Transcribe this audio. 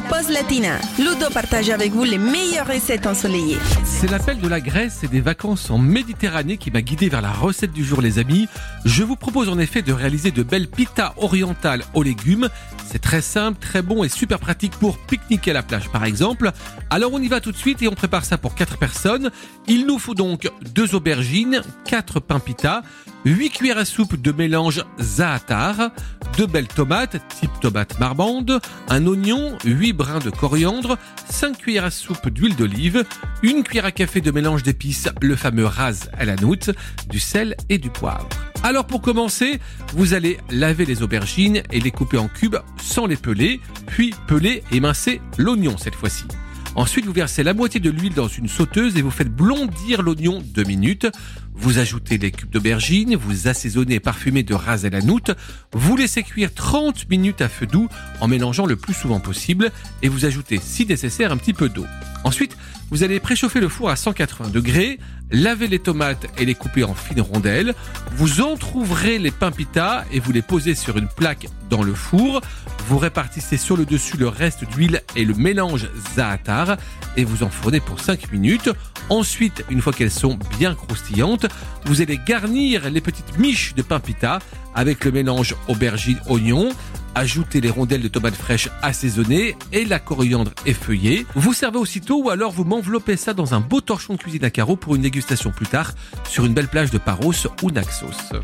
la pause latina. Ludo partage avec vous les meilleures recettes ensoleillées. C'est l'appel de la Grèce et des vacances en Méditerranée qui m'a guidé vers la recette du jour les amis. Je vous propose en effet de réaliser de belles pitas orientales aux légumes. C'est très simple, très bon et super pratique pour pique-niquer à la plage par exemple. Alors on y va tout de suite et on prépare ça pour 4 personnes. Il nous faut donc 2 aubergines, 4 pains pita, 8 cuillères à soupe de mélange zaatar, 2 belles tomates type tomate marmande, un oignon, 8 brins de coriandre, 5 cuillères à soupe d'huile d'olive, une cuillère à café de mélange d'épices, le fameux ras à la noute, du sel et du poivre. Alors pour commencer, vous allez laver les aubergines et les couper en cubes sans les peler, puis peler et mincer l'oignon cette fois-ci. Ensuite, vous versez la moitié de l'huile dans une sauteuse et vous faites blondir l'oignon deux minutes. Vous ajoutez les cubes d'aubergine, vous assaisonnez et parfumez de ras à la. Vous laissez cuire 30 minutes à feu doux en mélangeant le plus souvent possible et vous ajoutez si nécessaire un petit peu d'eau. Ensuite, vous allez préchauffer le four à 180 degrés, laver les tomates et les couper en fines rondelles. Vous entrouvrez les pains pita et vous les posez sur une plaque dans le four. Vous répartissez sur le dessus le reste d'huile et le mélange zaatar et vous enfournez pour 5 minutes. Ensuite, une fois qu'elles sont bien croustillantes, vous allez garnir les petites miches de pain pita avec le mélange aubergine-oignon. Ajoutez les rondelles de tomates fraîches assaisonnées et la coriandre effeuillée. Vous servez aussitôt ou alors vous m'enveloppez ça dans un beau torchon de cuisine à carreaux pour une dégustation plus tard sur une belle plage de Paros ou Naxos.